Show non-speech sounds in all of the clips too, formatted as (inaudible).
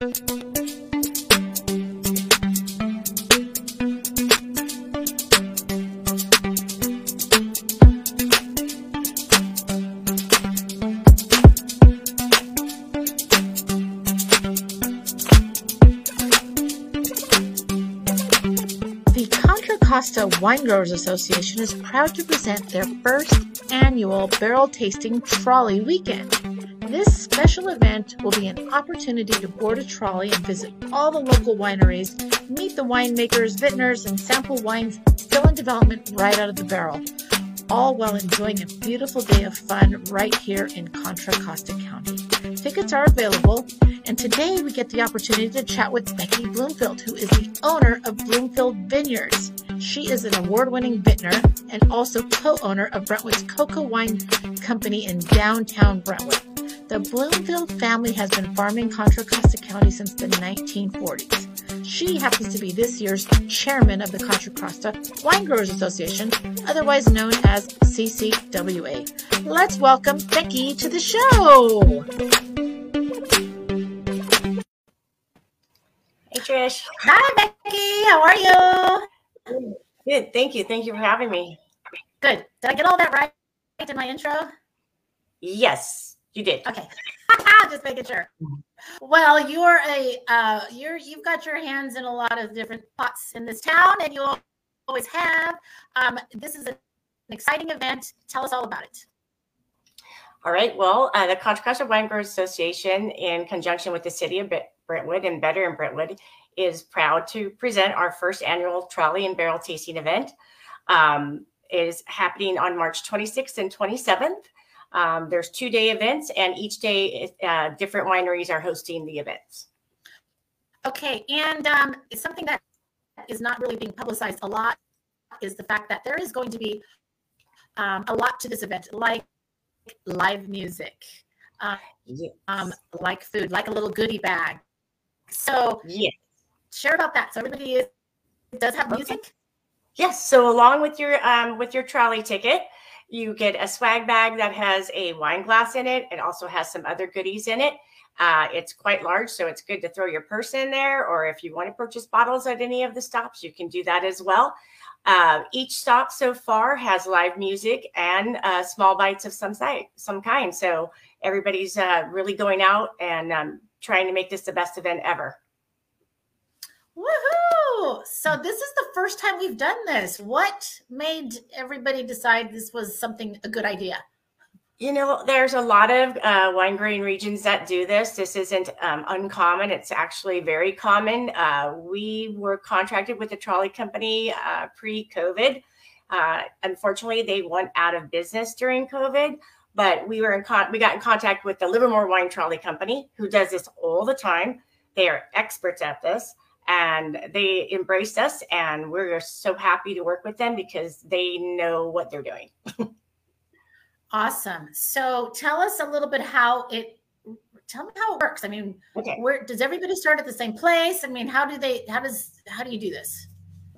The Contra Costa Wine Growers Association is proud to present their first annual barrel tasting trolley weekend. This special event will be an opportunity to board a trolley and visit all the local wineries, meet the winemakers, vintners, and sample wines still in development right out of the barrel, all while enjoying a beautiful day of fun right here in Contra Costa County. Tickets are available, and today we get the opportunity to chat with Becky Bloomfield, who is the owner of Bloomfield Vineyards. She is an award winning vintner and also co owner of Brentwood's Cocoa Wine Company in downtown Brentwood. The Bloomfield family has been farming Contra Costa County since the 1940s. She happens to be this year's chairman of the Contra Costa Wine Growers Association, otherwise known as CCWA. Let's welcome Becky to the show. Hey, Trish. Hi, Becky. How are you? Good. Thank you. Thank you for having me. Good. Did I get all that right in my intro? Yes, you did. Okay. (laughs) Just making sure. Well, you're a uh, you're you've got your hands in a lot of different pots in this town, and you always have. Um, this is an exciting event. Tell us all about it. All right. Well, uh, the Contra Costa Wine Growers Association, in conjunction with the city of Brentwood and Better in Brentwood, is proud to present our first annual trolley and barrel tasting event. Um, it is happening on March 26th and 27th. Um, there's two day events, and each day uh, different wineries are hosting the events. Okay, and um, it's something that is not really being publicized a lot is the fact that there is going to be um, a lot to this event, like live music, um, yes. um, like food, like a little goodie bag. So, yes. share about that. So everybody is, does have music. Okay. Yes. So along with your um, with your trolley ticket, you get a swag bag that has a wine glass in it. It also has some other goodies in it. Uh, it's quite large, so it's good to throw your purse in there. Or if you want to purchase bottles at any of the stops, you can do that as well. Uh, each stop so far has live music and uh, small bites of some site, some kind. So everybody's uh, really going out and um, trying to make this the best event ever. Woohoo! So this is the first time we've done this. What made everybody decide this was something a good idea? You know, there's a lot of uh, wine growing regions that do this. This isn't um, uncommon. It's actually very common. Uh, we were contracted with a trolley company uh, pre-COVID. Uh, unfortunately, they went out of business during COVID. But we were in con- we got in contact with the Livermore Wine Trolley Company, who does this all the time. They are experts at this and they embraced us and we're so happy to work with them because they know what they're doing. (laughs) Awesome. So tell us a little bit how it tell me how it works. I mean okay. where does everybody start at the same place? I mean how do they how does how do you do this?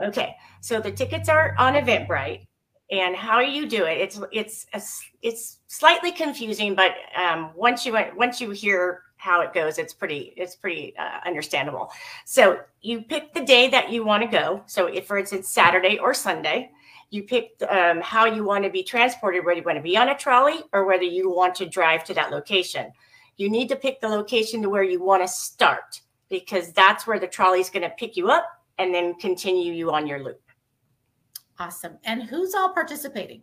Okay. So the tickets are on eventbrite and how you do it it's it's a, it's slightly confusing but um, once you once you hear how it goes it's pretty it's pretty uh, understandable. So you pick the day that you want to go. So if for instance saturday or sunday you pick um, how you want to be transported whether you want to be on a trolley or whether you want to drive to that location. You need to pick the location to where you want to start because that's where the trolley is going to pick you up and then continue you on your loop. Awesome. And who's all participating?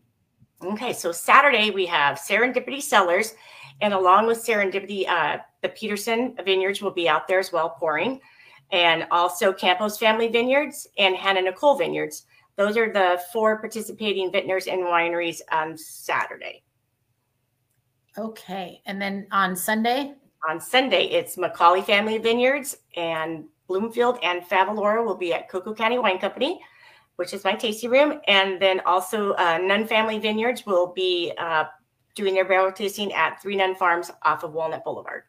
Okay so saturday we have serendipity cellars and along with serendipity uh, the Peterson Vineyards will be out there as well, pouring, and also Campos Family Vineyards and Hannah Nicole Vineyards. Those are the four participating vintners and wineries on Saturday. Okay. And then on Sunday? On Sunday, it's Macaulay Family Vineyards and Bloomfield and Favalora will be at Cocoa County Wine Company, which is my tasting room. And then also uh, Nunn Family Vineyards will be uh, doing their barrel tasting at Three Nun Farms off of Walnut Boulevard.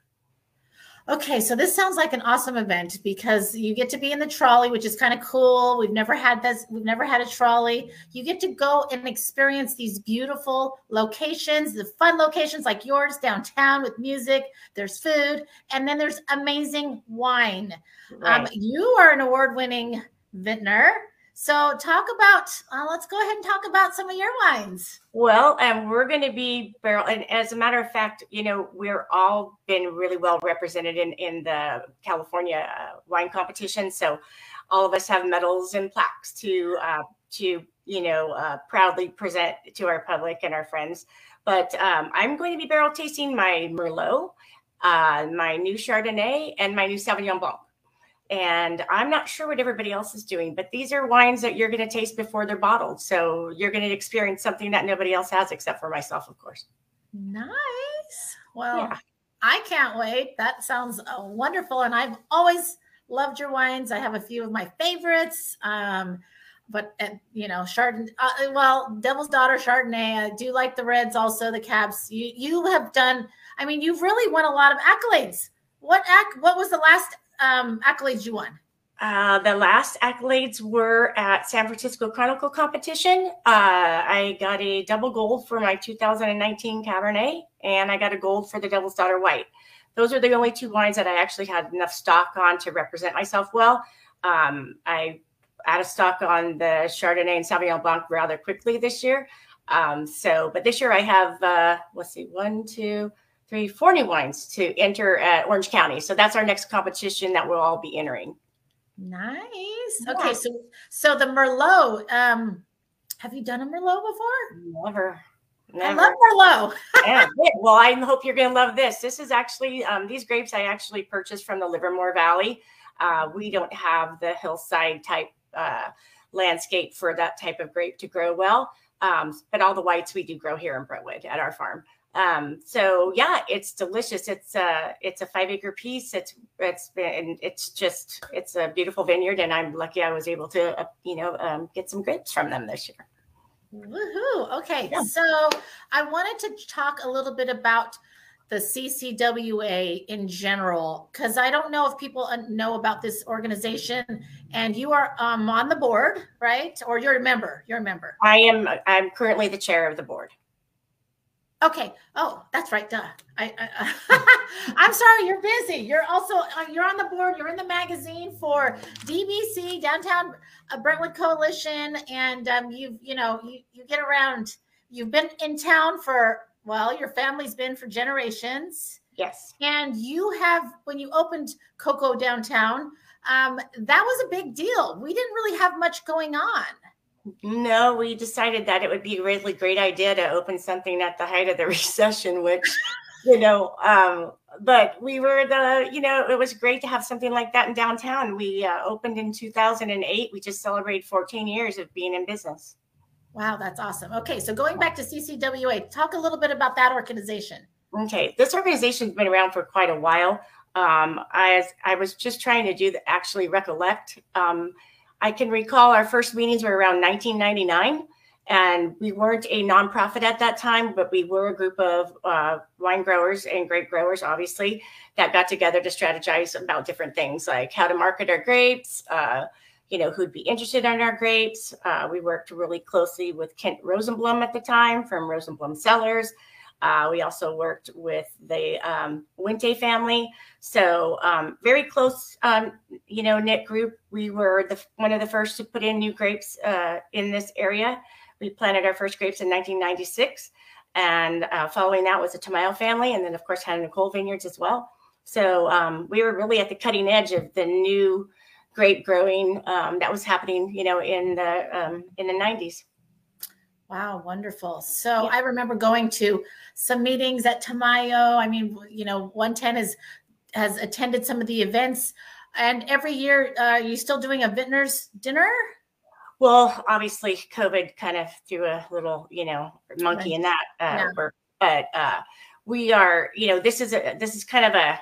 Okay, so this sounds like an awesome event because you get to be in the trolley, which is kind of cool. We've never had this, we've never had a trolley. You get to go and experience these beautiful locations, the fun locations like yours downtown with music, there's food, and then there's amazing wine. Um, right. Um, you are an award winning vintner. So, talk about, uh, let's go ahead and talk about some of your wines. Well, and we're going to be barrel, and as a matter of fact, you know, we're all been really well represented in, in the California uh, wine competition. So, all of us have medals and plaques to, uh, to you know, uh, proudly present to our public and our friends. But um, I'm going to be barrel tasting my Merlot, uh, my new Chardonnay, and my new Sauvignon Blanc and I'm not sure what everybody else is doing, but these are wines that you're going to taste before they're bottled. So you're going to experience something that nobody else has except for myself, of course. Nice. Well, yeah. I can't wait. That sounds uh, wonderful. And I've always loved your wines. I have a few of my favorites. Um, but uh, you know, Chardonnay. Uh, well, Devil's Daughter Chardonnay. I do like the reds, also the cabs. You you have done. I mean, you've really won a lot of accolades. What ac- What was the last um, accolades you won? Uh, the last accolades were at San Francisco Chronicle competition. Uh, I got a double gold for my 2019 Cabernet, and I got a gold for the Devil's Daughter White. Those are the only two wines that I actually had enough stock on to represent myself well. Um, I out of stock on the Chardonnay and Sauvignon Blanc rather quickly this year. Um, so, but this year I have, uh, let's see, one, two, three, four new wines to enter at Orange County. So that's our next competition that we'll all be entering. Nice. Yeah. Okay, so so the Merlot. Um, have you done a Merlot before? Never. Never. I love Merlot. (laughs) yeah. Well, I hope you're going to love this. This is actually um, these grapes I actually purchased from the Livermore Valley. Uh, we don't have the hillside type uh, landscape for that type of grape to grow well, um, but all the whites we do grow here in Brentwood at our farm. Um, so yeah, it's delicious. It's a uh, it's a five acre piece. It's it's been it's just it's a beautiful vineyard, and I'm lucky I was able to uh, you know um, get some grapes from them this year. Woohoo! Okay, yeah. so I wanted to talk a little bit about the CCWA in general because I don't know if people know about this organization. And you are um, on the board, right? Or you're a member? You're a member. I am. I'm currently the chair of the board. Okay. Oh, that's right. Duh. I, I (laughs) am sorry. You're busy. You're also uh, you're on the board. You're in the magazine for DBC Downtown uh, Brentwood Coalition, and um, you've you know you you get around. You've been in town for well, your family's been for generations. Yes. And you have when you opened Coco Downtown, um, that was a big deal. We didn't really have much going on. No, we decided that it would be a really great idea to open something at the height of the (laughs) recession, which, you know, um, but we were the, you know, it was great to have something like that in downtown. We uh, opened in 2008. We just celebrated 14 years of being in business. Wow, that's awesome. Okay, so going back to CCWA, talk a little bit about that organization. Okay, this organization's been around for quite a while. Um, I, I was just trying to do the, actually recollect. Um, I can recall our first meetings were around 1999, and we weren't a nonprofit at that time, but we were a group of uh, wine growers and grape growers, obviously, that got together to strategize about different things like how to market our grapes, uh, you know, who'd be interested in our grapes. Uh, we worked really closely with Kent Rosenblum at the time from Rosenblum Cellars. Uh, we also worked with the um, Wente family, so um, very close, um, you know, knit group. We were the one of the first to put in new grapes uh, in this area. We planted our first grapes in 1996, and uh, following that was the Tamayo family, and then of course Hannah Nicole Vineyards as well. So um, we were really at the cutting edge of the new grape growing um, that was happening, you know, in the um, in the 90s. Wow, wonderful. So yeah. I remember going to some meetings at Tamayo. I mean, you know, 110 has has attended some of the events, and every year, uh, are you still doing a vintner's dinner? Well, obviously, COVID kind of threw a little, you know, monkey in that uh, yeah. work, but uh, we are, you know, this is a this is kind of a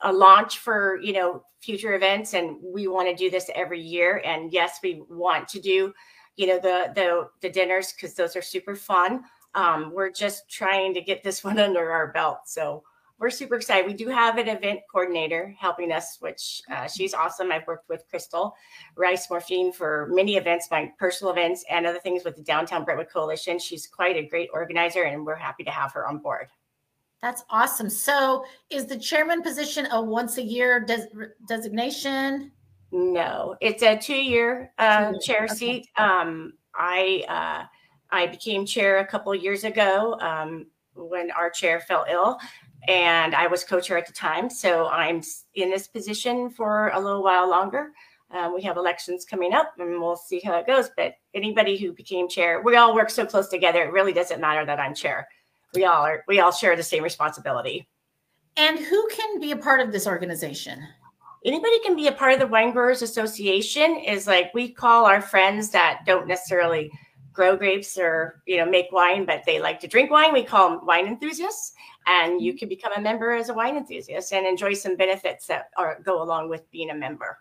a launch for you know future events, and we want to do this every year. And yes, we want to do you know the the the dinners because those are super fun. Um, we're just trying to get this (laughs) one under our belt. So we're super excited. We do have an event coordinator helping us, which uh, she's awesome. I've worked with Crystal Rice Morphine for many events, my personal events, and other things with the Downtown Brentwood Coalition. She's quite a great organizer, and we're happy to have her on board. That's awesome. So, is the chairman position a once a year des- designation? No, it's a two year uh, chair okay. seat. Um, I uh, I became chair a couple years ago um, when our chair fell ill, and I was co-chair at the time. So I'm in this position for a little while longer. Um, we have elections coming up, and we'll see how it goes. But anybody who became chair, we all work so close together. It really doesn't matter that I'm chair. We all are. We all share the same responsibility. And who can be a part of this organization? Anybody can be a part of the Wine Growers Association. Is like we call our friends that don't necessarily grow grapes or you know make wine, but they like to drink wine. We call them wine enthusiasts and you can become a member as a wine enthusiast and enjoy some benefits that are go along with being a member.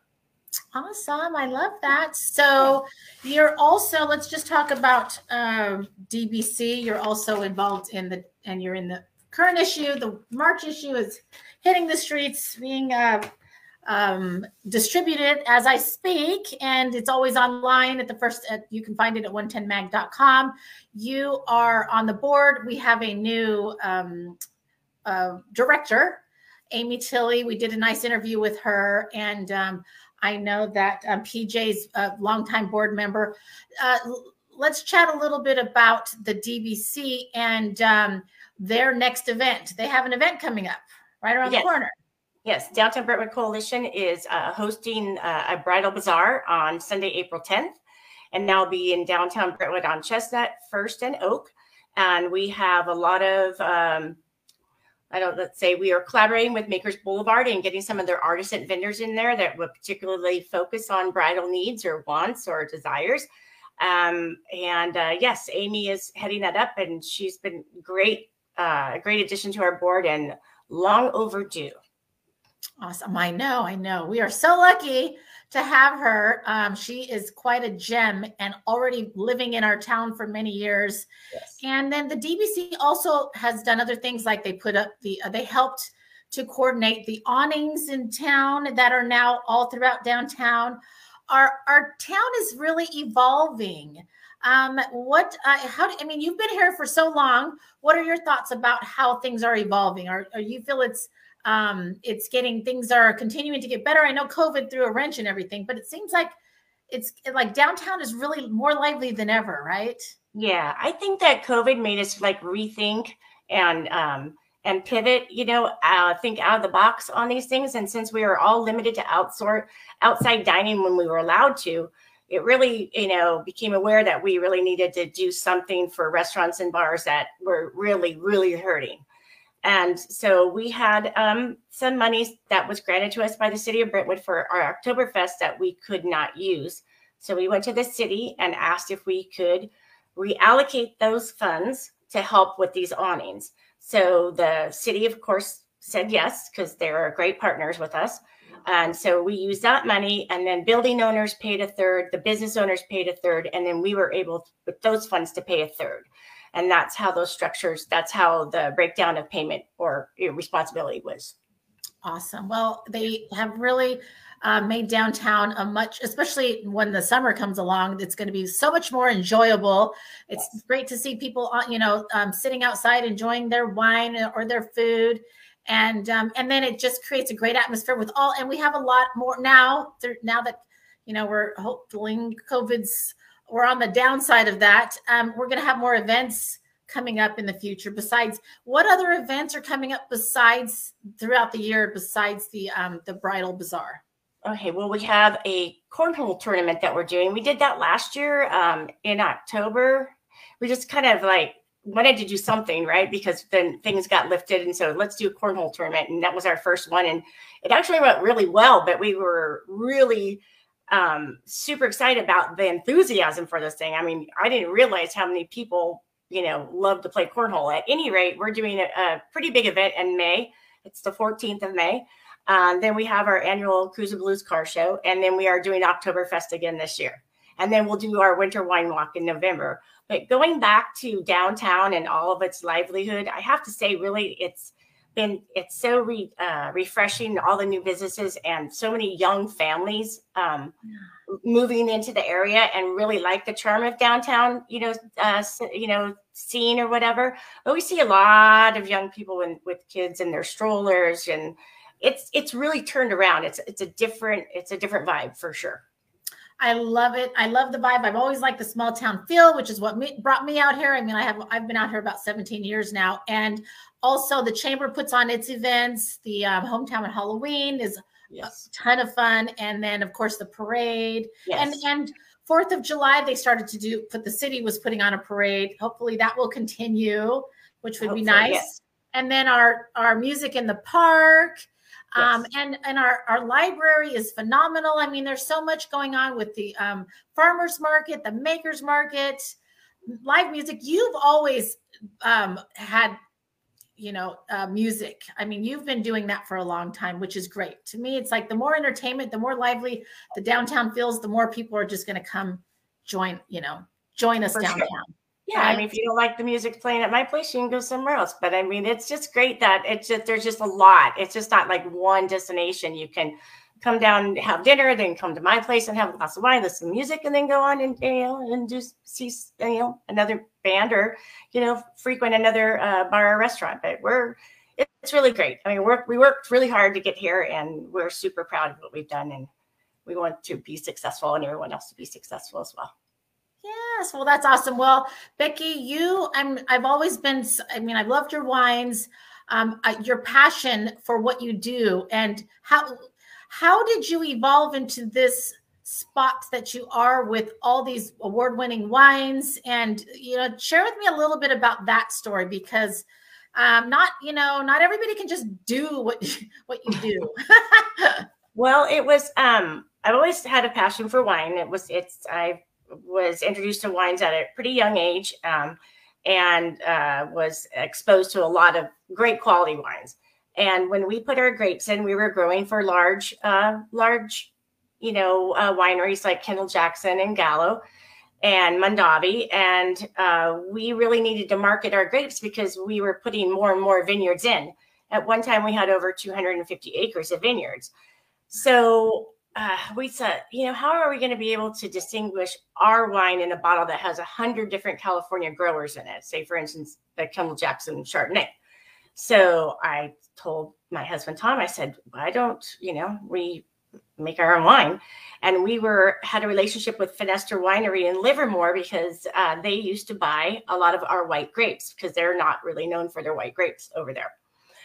Awesome. I love that. So you're also, let's just talk about um, DBC. You're also involved in the, and you're in the current issue. The March issue is hitting the streets, being uh, um, distributed as I speak, and it's always online at the first, at, you can find it at 110mag.com. You are on the board. We have a new um, uh, director, Amy Tilley. We did a nice interview with her, and um, I know that um, PJ's a longtime board member. Uh, let's chat a little bit about the DBC and um, their next event. They have an event coming up right around yes. the corner. Yes, Downtown Brentwood Coalition is uh, hosting uh, a bridal bazaar on Sunday, April 10th, and that'll be in downtown Brentwood on Chestnut, First, and Oak. And we have a lot of um, I don't let's say we are collaborating with Makers Boulevard and getting some of their artisan vendors in there that would particularly focus on bridal needs or wants or desires. Um, and uh, yes, Amy is heading that up, and she's been great, uh, a great addition to our board and long overdue. Awesome. I know. I know. We are so lucky to have her. Um, she is quite a gem and already living in our town for many years. Yes. And then the DBC also has done other things like they put up the, uh, they helped to coordinate the awnings in town that are now all throughout downtown. Our, our town is really evolving. Um, what, uh, how, do, I mean, you've been here for so long. What are your thoughts about how things are evolving? Are, or you feel it's, um, it's getting things are continuing to get better. I know COVID threw a wrench and everything, but it seems like it's like downtown is really more lively than ever, right? Yeah, I think that COVID made us like rethink and um, and pivot. You know, uh, think out of the box on these things. And since we were all limited to outsource outside dining when we were allowed to, it really you know became aware that we really needed to do something for restaurants and bars that were really really hurting. And so we had um, some money that was granted to us by the city of Brentwood for our Oktoberfest that we could not use. So we went to the city and asked if we could reallocate those funds to help with these awnings. So the city, of course, said yes because they're great partners with us. And so we used that money, and then building owners paid a third, the business owners paid a third, and then we were able, with those funds, to pay a third and that's how those structures that's how the breakdown of payment or responsibility was. Awesome. Well they have really uh, made downtown a much especially when the summer comes along it's going to be so much more enjoyable. It's yes. great to see people you know um, sitting outside enjoying their wine or their food. And um, and then it just creates a great atmosphere with all and we have a lot more now now that you know we're hopefully covid's we're on the downside of that. Um, we're going to have more events coming up in the future. Besides, what other events are coming up besides throughout the year besides the um, the bridal bazaar? Okay, well, we have a cornhole tournament that we're doing. We did that last year um, in October. We just kind of like wanted to do something, right? Because then things got lifted. And so let's do a cornhole tournament. And that was our first one. And it actually went really well, but we were really um, super excited about the enthusiasm for this thing. I mean, I didn't realize how many people, you know, love to play cornhole. At any rate, we're doing a, a pretty big event in May. It's the 14th of May. Um, then we have our annual Cruise of Blues car show, and then we are doing Oktoberfest again this year. And then we'll do our winter wine walk in November. But going back to downtown and all of its livelihood, I have to say, really, it's been it's so re, uh, refreshing all the new businesses and so many young families um, moving into the area and really like the charm of downtown you know uh, you know scene or whatever. But we see a lot of young people in, with kids and their strollers and it's it's really turned around. It's it's a different it's a different vibe for sure I love it. I love the vibe. I've always liked the small town feel, which is what me, brought me out here. I mean, I have I've been out here about 17 years now, and also the chamber puts on its events. The um, hometown at Halloween is yes. a ton of fun, and then of course the parade, yes. and and Fourth of July they started to do. Put the city was putting on a parade. Hopefully that will continue, which would Hopefully, be nice. Yes. And then our our music in the park um, and and our, our library is phenomenal. I mean, there's so much going on with the um, farmers market, the makers market, live music. You've always um, had, you know, uh, music. I mean, you've been doing that for a long time, which is great. To me, it's like the more entertainment, the more lively the downtown feels, the more people are just going to come join, you know, join us for downtown. Sure. Yeah, I mean, if you don't like the music playing at my place, you can go somewhere else. But I mean, it's just great that it's just there's just a lot. It's just not like one destination. You can come down, have dinner, then come to my place and have a glass of wine, listen to music, and then go on and you know and just see you know another band or you know frequent another uh, bar or restaurant. But we're it's really great. I mean, we we worked really hard to get here, and we're super proud of what we've done, and we want to be successful, and everyone else to be successful as well. Yes, well, that's awesome. Well, Becky, you, I'm, I've always been. I mean, I've loved your wines, um, uh, your passion for what you do, and how how did you evolve into this spot that you are with all these award-winning wines? And you know, share with me a little bit about that story because um, not you know, not everybody can just do what what you do. (laughs) well, it was. Um, I've always had a passion for wine. It was. It's. I've was introduced to wines at a pretty young age um, and uh, was exposed to a lot of great quality wines. And when we put our grapes in, we were growing for large, uh, large, you know, uh, wineries like Kendall Jackson and Gallo and Mondavi. And uh, we really needed to market our grapes because we were putting more and more vineyards in. At one time, we had over 250 acres of vineyards. So uh, we said, you know, how are we going to be able to distinguish our wine in a bottle that has a hundred different California growers in it? Say, for instance, the Kendall Jackson Chardonnay. So I told my husband Tom, I said, why don't you know we make our own wine? And we were had a relationship with Fenestra Winery in Livermore because uh, they used to buy a lot of our white grapes because they're not really known for their white grapes over there.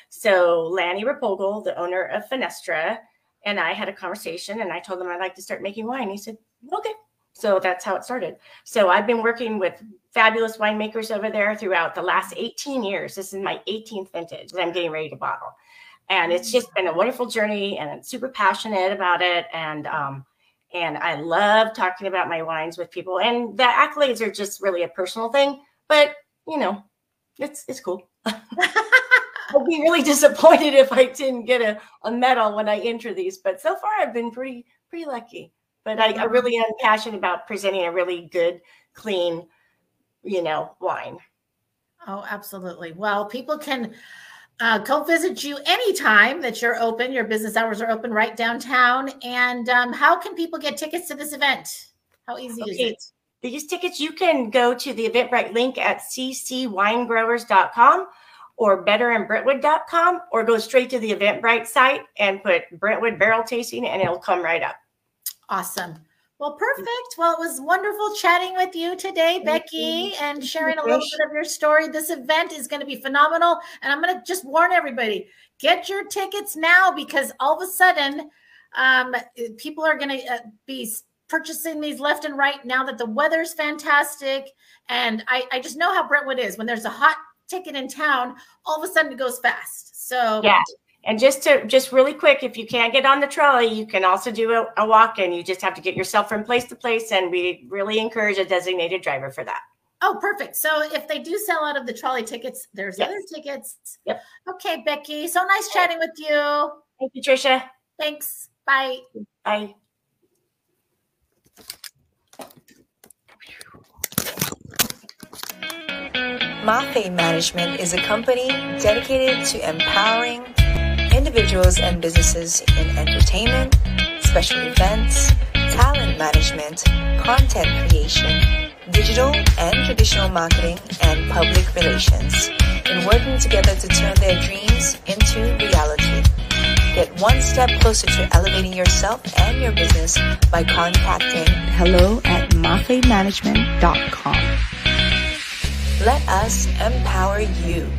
So Lanny Replogle, the owner of Fenestra, and I had a conversation and I told him I'd like to start making wine. He said, okay. So that's how it started. So I've been working with fabulous winemakers over there throughout the last 18 years. This is my 18th vintage that I'm getting ready to bottle. And it's just been a wonderful journey and I'm super passionate about it. And, um, and I love talking about my wines with people. And the accolades are just really a personal thing, but you know, it's, it's cool. (laughs) I'd be really (laughs) disappointed if I didn't get a, a medal when I enter these. But so far, I've been pretty pretty lucky. But I, I really am passionate about presenting a really good, clean, you know, wine. Oh, absolutely. Well, people can uh, go visit you anytime that you're open. Your business hours are open right downtown. And um, how can people get tickets to this event? How easy okay. is it? These tickets, you can go to the Eventbrite link at ccwinegrowers.com or betterinbrentwood.com or go straight to the Eventbrite site and put Brentwood barrel tasting and it'll come right up. Awesome. Well, perfect. Well, it was wonderful chatting with you today, Becky, and sharing a little bit of your story. This event is going to be phenomenal. And I'm going to just warn everybody get your tickets now because all of a sudden, um, people are going to uh, be purchasing these left and right now that the weather's fantastic. And I, I just know how Brentwood is. When there's a hot ticket in town, all of a sudden it goes fast. So yeah. And just to just really quick, if you can't get on the trolley, you can also do a, a walk-in. You just have to get yourself from place to place, and we really encourage a designated driver for that. Oh, perfect. So if they do sell out of the trolley tickets, there's yes. other tickets. Yep. Okay, Becky. So nice chatting with you. Thank you, Tricia. Thanks. Bye. Bye. Mafe Management is a company dedicated to empowering individuals and businesses in entertainment, special events, talent management, content creation, digital and traditional marketing, and public relations in working together to turn their dreams into reality. Get one step closer to elevating yourself and your business by contacting hello at mafemanagement.com. Let us empower you.